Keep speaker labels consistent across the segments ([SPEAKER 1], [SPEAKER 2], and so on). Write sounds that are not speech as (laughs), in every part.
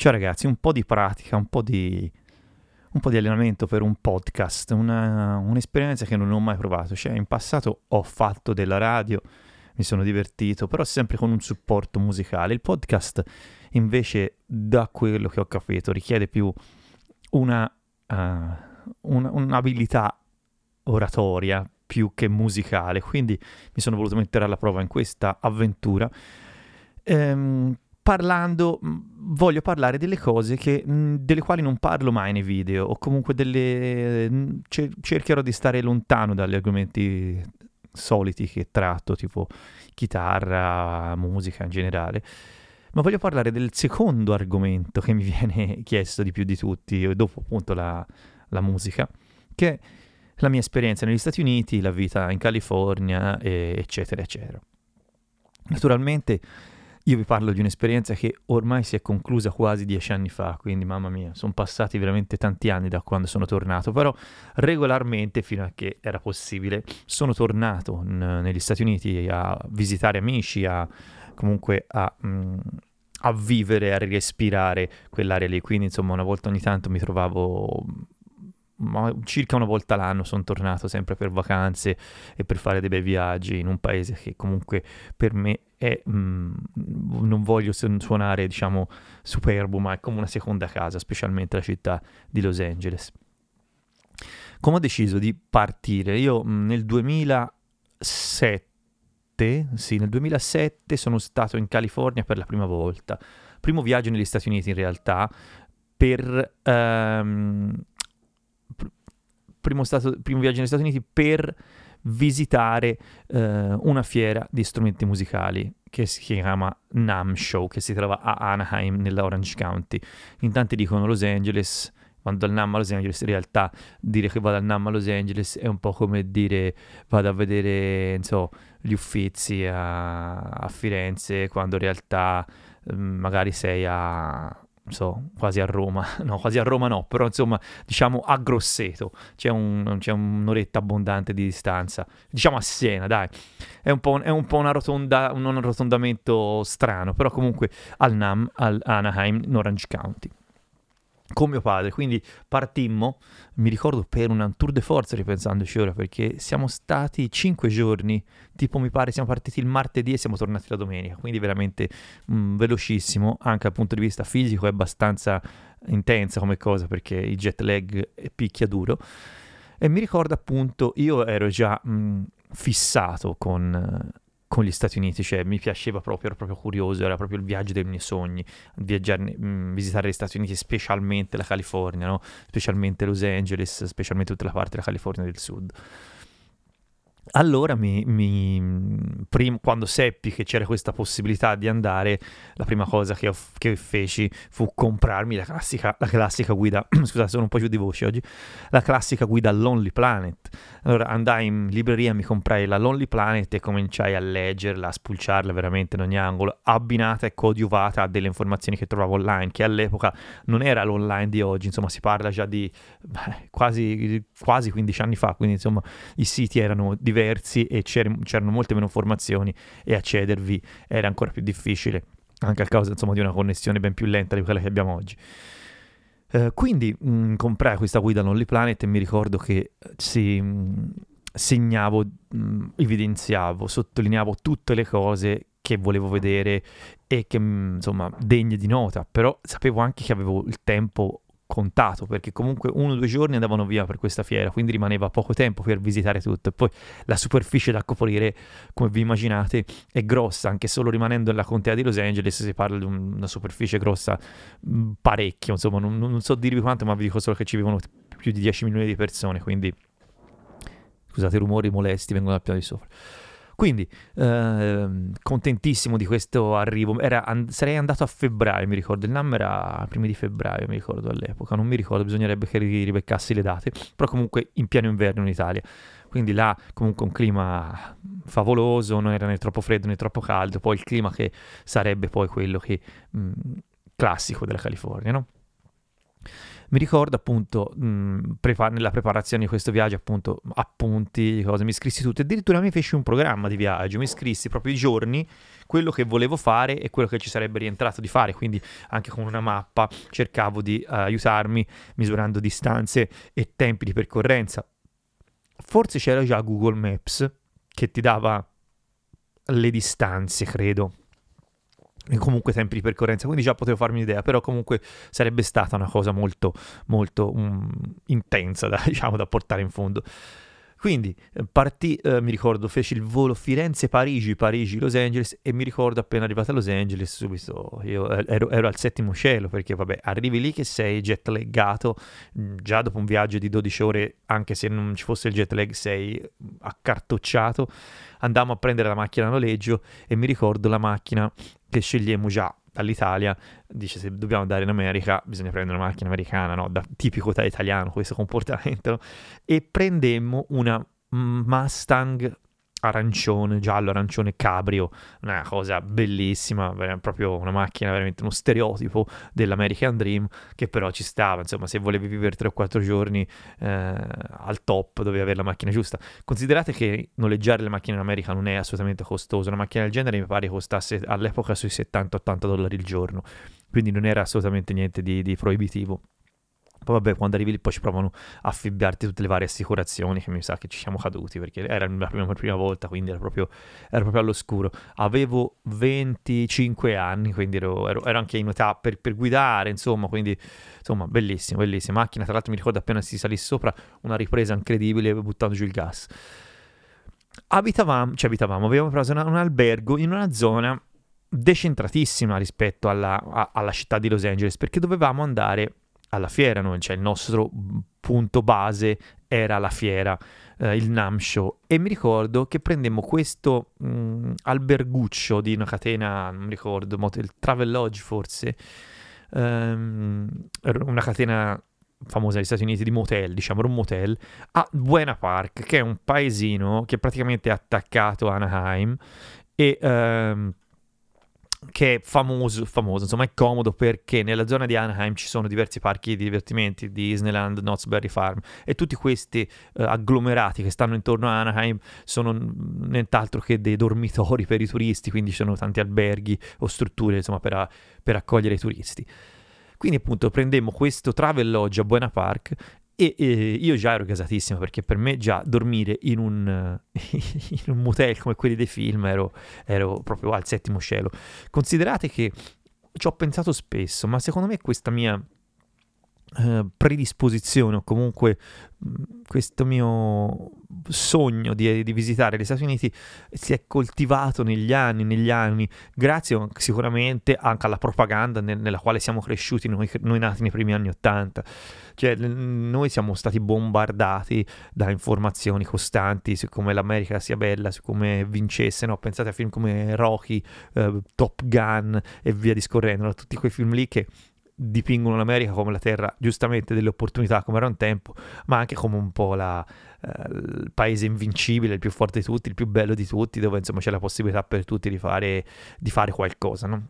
[SPEAKER 1] Cioè ragazzi, un po' di pratica, un po' di, un po' di allenamento per un podcast, una, un'esperienza che non ho mai provato. Cioè in passato ho fatto della radio, mi sono divertito, però sempre con un supporto musicale. Il podcast invece, da quello che ho capito, richiede più una, uh, un, un'abilità oratoria più che musicale, quindi mi sono voluto mettere alla prova in questa avventura. Ehm, parlando, voglio parlare delle cose che, delle quali non parlo mai nei video, o comunque delle... cercherò di stare lontano dagli argomenti soliti che tratto, tipo chitarra, musica in generale. Ma voglio parlare del secondo argomento che mi (laughs) viene chiesto di più di tutti, dopo appunto la, la musica, che è la mia esperienza negli Stati Uniti, la vita in California, eccetera, eccetera. Naturalmente io vi parlo di un'esperienza che ormai si è conclusa quasi dieci anni fa, quindi mamma mia, sono passati veramente tanti anni da quando sono tornato, però regolarmente, fino a che era possibile, sono tornato n- negli Stati Uniti a visitare amici, a comunque a... Mh, mm, a vivere, a respirare quell'area lì. Quindi, insomma, una volta ogni tanto mi trovavo circa una volta l'anno sono tornato sempre per vacanze e per fare dei bei viaggi in un paese che comunque per me è, mh, mm, non voglio suonare diciamo superbo, ma è come una seconda casa, specialmente la città di Los Angeles. Come ho deciso di partire? Io mm, nel 2007, sì, nel 2007 sono stato in California per la prima volta. Primo viaggio negli Stati Uniti in realtà per um, primo, stato, primo viaggio negli Stati Uniti per visitare eh, una fiera di strumenti musicali che si chiama NAM Show, che si trova a Anaheim, nella Orange County. In tanti dicono Los Angeles, vado al NAM a Los Angeles, in realtà dire che vado al NAM a Los Angeles è un po' come dire vado a vedere so, gli Uffizi a, a Firenze, quando in realtà eh, magari sei a so, quasi a Roma, (laughs) no, quasi a Roma no, però insomma, diciamo a Grosseto, c'è, un, c'è un'oretta abbondante di distanza, diciamo a Siena, dai, è un po', è un po una rotonda, un arrotondamento strano, però comunque al NAM, al Anaheim, in Orange County con mio padre, quindi partimmo, mi ricordo per un tour de force ripensandoci ora, perché siamo stati cinque giorni, tipo mi pare siamo partiti il martedì e siamo tornati la domenica, quindi veramente mh, mm, velocissimo, anche dal punto di vista fisico è abbastanza intensa come cosa, perché il jet lag picchia duro. E mi ricordo appunto, io ero già mh, mm, fissato con con gli Stati Uniti, cioè mi piaceva proprio, ero proprio curioso, era proprio il viaggio dei miei sogni, viaggiare, mh, visitare gli Stati Uniti, specialmente la California, no? specialmente Los Angeles, specialmente tutta la parte della California del Sud. Allora, mi, mi, prim, quando seppi che c'era questa possibilità di andare, la prima cosa che, ho, che feci fu comprarmi la classica, la classica guida, (clears throat) scusate sono un po' giù di voce oggi, la classica guida Lonely Planet. Allora andai in libreria, mi comprai la Lonely Planet e cominciai a leggerla, a spulciarla veramente in ogni angolo, abbinata e coadiuvata a delle informazioni che trovavo online, che all'epoca non era l'online di oggi, insomma si parla già di beh, quasi, quasi 15 anni fa, quindi insomma i siti erano diversi diversi e c'erano molte meno informazioni e accedervi era ancora più difficile, anche a causa insomma, di una connessione ben più lenta di quella che abbiamo oggi. Uh, quindi mh, mm, comprai questa guida Lonely Planet e mi ricordo che eh, si, mh, mm, segnavo, mh, mm, evidenziavo, sottolineavo tutte le cose che volevo vedere e che insomma degne di nota, però sapevo anche che avevo il tempo contato perché comunque uno o due giorni andavano via per questa fiera, quindi rimaneva poco tempo per visitare tutto. E poi la superficie da coprire, come vi immaginate, è grossa, anche solo rimanendo nella contea di Los Angeles si parla di una superficie grossa mm, parecchio, insomma, non, non so dirvi quanto, ma vi dico solo che ci vivono più di 10 milioni di persone, quindi scusate rumori molesti vengono dal piano di sopra. Quindi, eh, contentissimo di questo arrivo. Era, and- sarei andato a febbraio, mi ricordo. Il NAM era primi di febbraio, mi ricordo all'epoca. Non mi ricordo, bisognerebbe che ri- ribeccassi le date. Però comunque in pieno inverno in Italia. Quindi là comunque un clima favoloso, non era né troppo freddo né troppo caldo. Poi il clima che sarebbe poi quello che... Mh, classico della California, no? Mi ricordo appunto mh, prepa- nella preparazione di questo viaggio appunto appunti, cose, mi iscrissi tutto, addirittura mi feci un programma di viaggio, mi iscrissi proprio i giorni, quello che volevo fare e quello che ci sarebbe rientrato di fare, quindi anche con una mappa cercavo di uh, aiutarmi misurando distanze e tempi di percorrenza. Forse c'era già Google Maps che ti dava le distanze, credo, comunque tempi di percorrenza, quindi già potevo farmi un'idea, però comunque sarebbe stata una cosa molto, molto um, intensa da, (laughs) diciamo, da portare in fondo. Quindi eh, partì, eh, mi ricordo, feci il volo Firenze-Parigi, Parigi-Los Angeles e mi ricordo appena arrivato a Los Angeles subito io eh, ero, ero, al settimo cielo perché vabbè arrivi lì che sei jet laggato, mm, già dopo un viaggio di 12 ore anche se non ci fosse il jet lag sei accartocciato, andammo a prendere la macchina a noleggio e mi ricordo la macchina che scegliamo già dall'Italia, dice se dobbiamo andare in America bisogna prendere una macchina americana, no? da, tipico da italiano questo comportamento, e prendemmo una Mustang arancione, giallo, arancione, cabrio, una cosa bellissima, proprio una macchina, veramente uno stereotipo dell'American Dream, che però ci stava, insomma, se volevi vivere 3 o 4 giorni eh, al top dovevi avere la macchina giusta. Considerate che noleggiare le macchine in America non è assolutamente costoso, una macchina del genere mi pare costasse all'epoca sui 70-80 dollari il giorno, quindi non era assolutamente niente di, di proibitivo. Poi vabbè, quando arrivi lì poi ci provano a fibbirti tutte le varie assicurazioni che mi sa che ci siamo caduti perché era la prima, la prima volta, quindi era proprio, era proprio, all'oscuro. Avevo 25 anni, quindi ero, ero, ero anche in età per, per, guidare, insomma, quindi insomma, bellissimo, bellissima macchina. Tra l'altro mi ricordo appena si salì sopra una ripresa incredibile buttando giù il gas. Abitavamo, cioè abitavamo, avevamo preso un albergo in una zona decentratissima rispetto alla, a, alla città di Los Angeles perché dovevamo andare alla fiera, noi, cioè il nostro punto base era la fiera, eh, il NAM Show. E mi ricordo che prendemmo questo mh, mm, alberguccio di una catena, non mi ricordo, il Travelodge forse, um, una catena famosa negli Stati Uniti di motel, diciamo, un motel, a Buena Park, che è un paesino che è praticamente attaccato a Anaheim e... Um, che è famoso, famoso, insomma è comodo perché nella zona di Anaheim ci sono diversi parchi di divertimenti, Disneyland, Knott's Berry Farm e tutti questi uh, agglomerati che stanno intorno a Anaheim sono nient'altro che dei dormitori per i turisti, quindi ci sono tanti alberghi o strutture insomma per, a, per accogliere i turisti. Quindi appunto prendemmo questo travel lodge a Buena Park e, io già ero gasatissimo perché per me già dormire in un, (laughs) in un motel come quelli dei film ero, ero, proprio al settimo cielo. Considerate che ci ho pensato spesso, ma secondo me questa mia eh, predisposizione o comunque mh, questo mio sogno di, di, visitare gli Stati Uniti si è coltivato negli anni, negli anni, grazie sicuramente anche alla propaganda nel, nella quale siamo cresciuti noi, noi nati nei primi anni Ottanta. Cioè, noi siamo stati bombardati da informazioni costanti su come l'America sia bella, su come vincesse, no? Pensate a film come Rocky, eh, Top Gun e via discorrendo, tutti quei film lì che dipingono l'America come la terra giustamente delle opportunità come era un tempo, ma anche come un po' la, eh, il paese invincibile, il più forte di tutti, il più bello di tutti, dove insomma c'è la possibilità per tutti di fare, di fare qualcosa, no?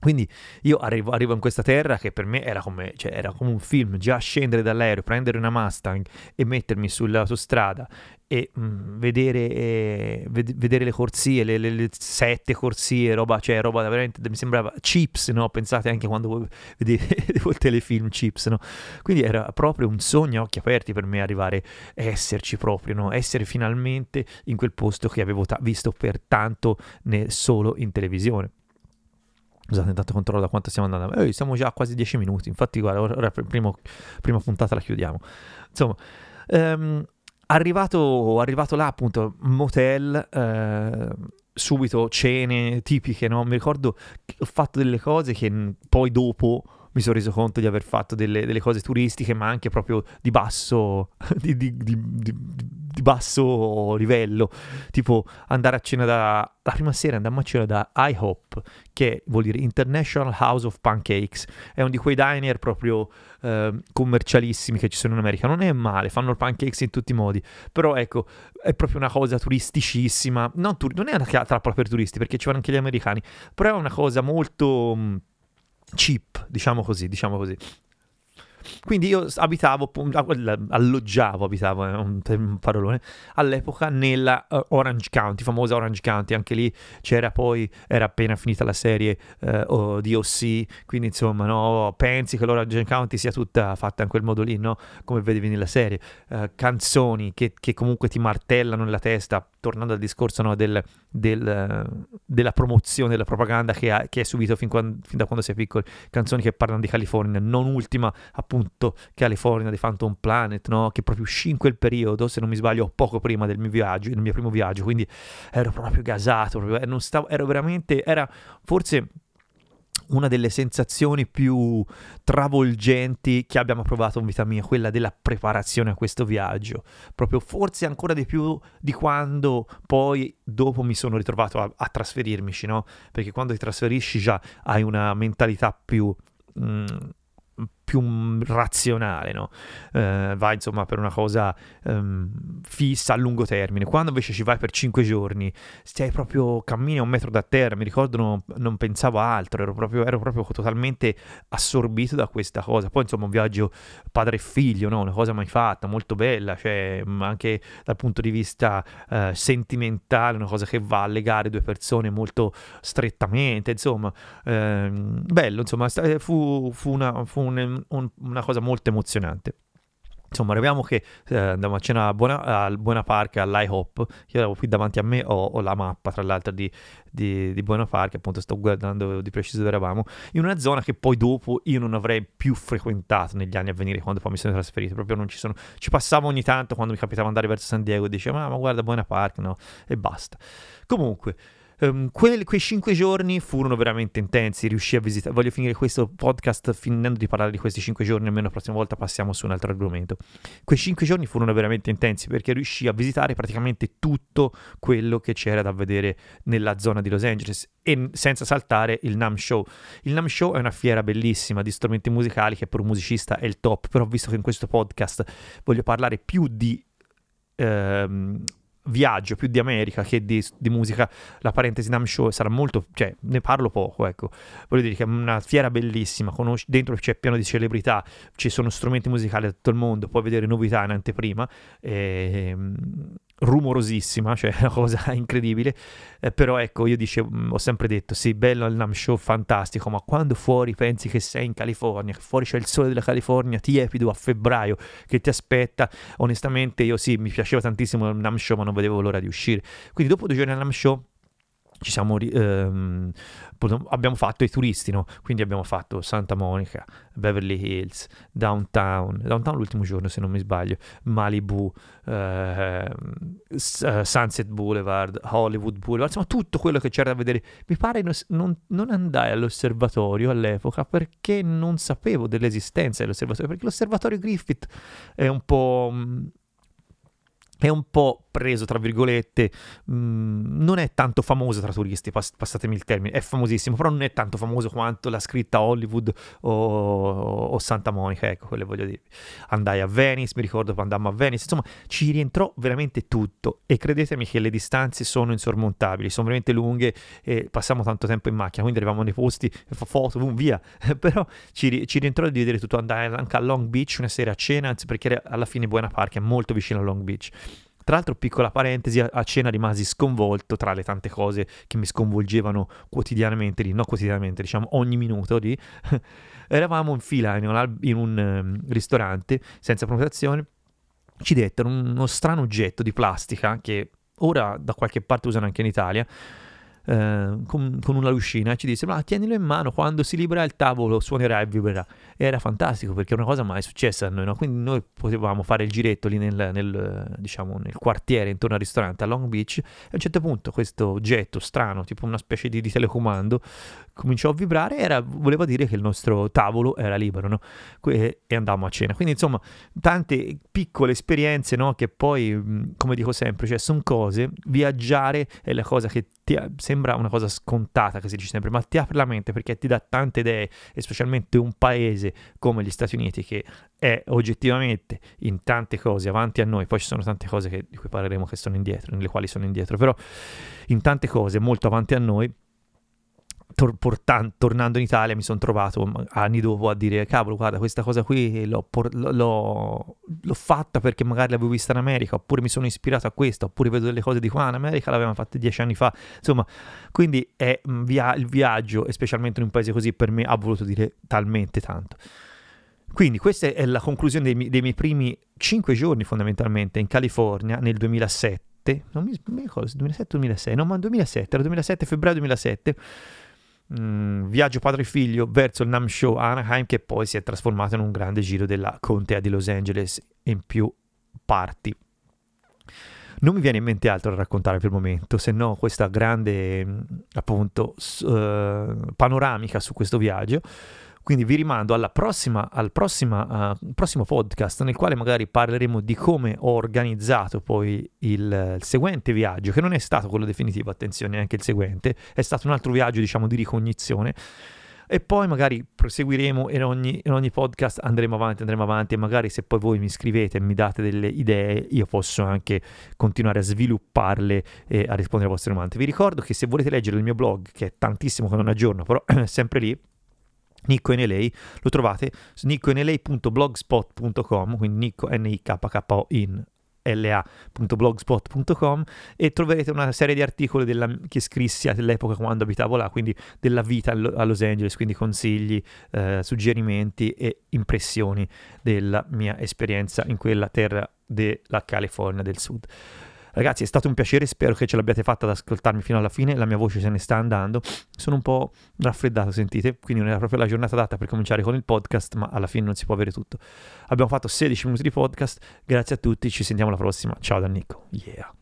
[SPEAKER 1] Quindi io arrivo, arrivo, in questa terra che per me era come, cioè era come, un film, già scendere dall'aereo, prendere una Mustang e mettermi sull'autostrada e mh, mm, vedere, eh, ved- vedere, le corsie, le, le, le, sette corsie, roba, cioè roba veramente, mi sembrava chips, no? Pensate anche quando vedevo (laughs) il telefilm chips, no? Quindi era proprio un sogno a occhi aperti per me arrivare, esserci proprio, no? Essere finalmente in quel posto che avevo ta- visto per tanto ne- solo in televisione. Scusate, intanto controllo da quanto stiamo andando. Eh, siamo già a quasi 10 minuti. Infatti, guarda, ora primo, prima puntata la chiudiamo. Insomma, um, arrivato, arrivato là, appunto, motel, eh, subito cene tipiche, no? Mi ricordo che ho fatto delle cose che poi dopo mi sono reso conto di aver fatto delle, delle cose turistiche, ma anche proprio di basso, (laughs) di, di, di, di, basso livello, tipo andare a cena da... La prima sera andammo a cena da IHOP, che vuol dire International House of Pancakes, è uno di quei diner proprio eh, commercialissimi che ci sono in America, non è male, fanno il pancakes in tutti i modi, però ecco, è proprio una cosa turisticissima, non, tur- non è una trappola per turisti, perché ci vanno anche gli americani, però è una cosa molto cheap, diciamo così, diciamo così. Quindi io abitavo, alloggiavo, abitavo, è un, un parolone, all'epoca nella uh, Orange County, famosa Orange County, anche lì c'era poi, era appena finita la serie uh, di OC, quindi insomma, no, pensi che l'Orange County sia tutta fatta in quel modo lì, no? Come vedevi nella serie, uh, canzoni che, che comunque ti martellano nella testa, tornando al discorso no, del, del, della promozione, della propaganda che, ha, che hai subito fin, quando, fin, da quando sei piccolo, canzoni che parlano di California, non ultima appunto California di Phantom Planet, no? che proprio uscì in quel periodo, se non mi sbaglio, poco prima del mio viaggio, del mio primo viaggio, quindi ero proprio gasato, proprio, non stavo, ero veramente, era forse una delle sensazioni più travolgenti che abbiamo provato in vita mia, quella della preparazione a questo viaggio, proprio forse ancora di più di quando poi dopo mi sono ritrovato a, a trasferirmici, no? Perché quando ti trasferisci già hai una mentalità più... Mm, più razionale, no? Eh, vai insomma per una cosa um, fissa a lungo termine. Quando invece ci vai per cinque giorni, stai proprio cammini a un metro da terra. Mi ricordo non, non pensavo altro, ero proprio, ero proprio, totalmente assorbito da questa cosa. Poi insomma un viaggio padre e figlio, no? Una cosa mai fatta, molto bella, cioè anche dal punto di vista uh, sentimentale, una cosa che va a legare due persone molto strettamente, insomma, uh, bello, insomma, fu, fu, una, fu un un, una cosa molto emozionante. Insomma, arriviamo che eh, andiamo a cena a Buona, al Buona Park, all'IHOP. Io avevo qui davanti a me, ho, ho la mappa tra l'altro di, di, di, Buona Park, appunto sto guardando di preciso dove eravamo, in una zona che poi dopo io non avrei più frequentato negli anni a venire, quando poi mi sono trasferito. Proprio non ci sono... Ci passavo ogni tanto quando mi capitava andare verso San Diego e dicevo, ma, ma guarda Buona Park, no? E basta. Comunque... Um, quei, quei cinque giorni furono veramente intensi, riuscì a visitare, voglio finire questo podcast finendo di parlare di questi cinque giorni, almeno la prossima volta passiamo su un altro argomento. Quei cinque giorni furono veramente intensi perché riuscì a visitare praticamente tutto quello che c'era da vedere nella zona di Los Angeles e senza saltare il NAM Show. Il NAM Show è una fiera bellissima di strumenti musicali che per un musicista è il top, però visto che in questo podcast voglio parlare più di ehm, viaggio più di America che di, di, musica, la parentesi Nam Show sarà molto, cioè ne parlo poco, ecco, voglio dire che è una fiera bellissima, conosci, dentro c'è pieno di celebrità, ci sono strumenti musicali da tutto il mondo, puoi vedere novità in anteprima, e, ehm, rumorosissima, cioè una cosa (laughs) incredibile, eh, però ecco, io dicevo, mm, ho sempre detto, sì, bello il NAM Show, fantastico, ma quando fuori pensi che sei in California, che fuori c'è il sole della California, tiepido a febbraio, che ti aspetta, onestamente io sì, mi piaceva tantissimo il NAM Show, ma non vedevo l'ora di uscire. Quindi dopo due giorni al NAM Show siamo, ehm, abbiamo fatto i turisti, no? Quindi abbiamo fatto Santa Monica, Beverly Hills, Downtown, Downtown l'ultimo giorno se non mi sbaglio, Malibu, eh, Sunset Boulevard, Hollywood Boulevard, insomma tutto quello che c'era da vedere. Mi pare non, non andai all'osservatorio all'epoca perché non sapevo dell'esistenza dell'osservatorio, perché l'osservatorio Griffith è un po' è un po' preso, tra virgolette, mh, mm, non è tanto famoso tra turisti, pass- passatemi il termine, è famosissimo, però non è tanto famoso quanto la scritta Hollywood o, o Santa Monica, ecco, quelle voglio dire. Andai a Venice, mi ricordo quando andammo a Venice, insomma, ci rientrò veramente tutto e credetemi che le distanze sono insormontabili, sono veramente lunghe e passiamo tanto tempo in macchina, quindi arrivavamo nei posti, foto, boom, via, (laughs) però ci, ci rientrò di vedere tutto, andai anche a Long Beach una sera a cena, perché alla fine Buena Park è molto vicino a Long Beach tra l'altro, piccola parentesi, a cena rimasi sconvolto tra le tante cose che mi sconvolgevano quotidianamente lì, no quotidianamente, diciamo ogni minuto lì. (laughs) Eravamo in fila in un, in un um, ristorante senza prenotazione, ci dettero uno strano oggetto di plastica che ora da qualche parte usano anche in Italia, eh, con, con, una lucina e ci disse ma tienilo in mano quando si libera il tavolo suonerà e vibrerà e era fantastico perché è una cosa mai successa a noi no? quindi noi potevamo fare il giretto lì nel, nel, diciamo, nel quartiere intorno al ristorante a Long Beach e a un certo punto questo oggetto strano tipo una specie di, di telecomando cominciò a vibrare era, voleva dire che il nostro tavolo era libero no? e, e andammo a cena quindi insomma tante piccole esperienze no? che poi come dico sempre cioè sono cose viaggiare è la cosa che ti, sembra una cosa scontata che si dice sempre, ma ti apre la mente perché ti dà tante idee, e specialmente un paese come gli Stati Uniti che è oggettivamente in tante cose avanti a noi, poi ci sono tante cose che, di cui parleremo che sono indietro, nelle quali sono indietro, però in tante cose molto avanti a noi tor- portan- tornando in Italia mi sono trovato anni dopo a dire cavolo guarda questa cosa qui l'ho, por- l'ho, l'ho, fatta perché magari l'avevo vista in America oppure mi sono ispirato a questa oppure vedo delle cose di qua in America l'avevamo fatte dieci anni fa. Insomma quindi è via- il viaggio e specialmente in un paese così per me ha voluto dire talmente tanto. Quindi questa è la conclusione dei, mi- dei miei primi cinque giorni fondamentalmente in California nel 2007 non mi, ricordo 2007-2006 no ma 2007 era 2007 febbraio 2007 mm, viaggio padre e figlio verso il NAM Show Anaheim che poi si è trasformato in un grande giro della contea di Los Angeles in più parti non mi viene in mente altro da raccontare per il momento, se no questa grande appunto uh, panoramica su questo viaggio. Quindi vi rimando prossima, al prossima, uh, prossimo podcast nel quale magari parleremo di come ho organizzato poi il, il, seguente viaggio, che non è stato quello definitivo, attenzione, anche il seguente, è stato un altro viaggio diciamo di ricognizione e poi magari proseguiremo in ogni, in ogni, podcast, andremo avanti, andremo avanti e magari se poi voi mi scrivete e mi date delle idee, io posso anche continuare a svilupparle e a rispondere alle vostre domande. Vi ricordo che se volete leggere il mio blog, che è tantissimo che non aggiorno, però (clears throat) è sempre lì, Nicco NLA, lo trovate su nicconla.blogspot.com, quindi Nicco N-I-K-K-O in la.blogspot.com e troverete una serie di articoli della, che scrissi all'epoca quando abitavo là, quindi della vita a Los Angeles, quindi consigli, eh, suggerimenti e impressioni della mia esperienza in quella terra della California del Sud. Ragazzi, è stato un piacere, spero che ce l'abbiate fatta ad ascoltarmi fino alla fine, la mia voce se ne sta andando, sono un po' raffreddato, sentite, quindi non era proprio la giornata adatta per cominciare con il podcast, ma alla fine non si può avere tutto. Abbiamo fatto 16 minuti di podcast, grazie a tutti, ci sentiamo alla prossima, ciao da Nico, yeah.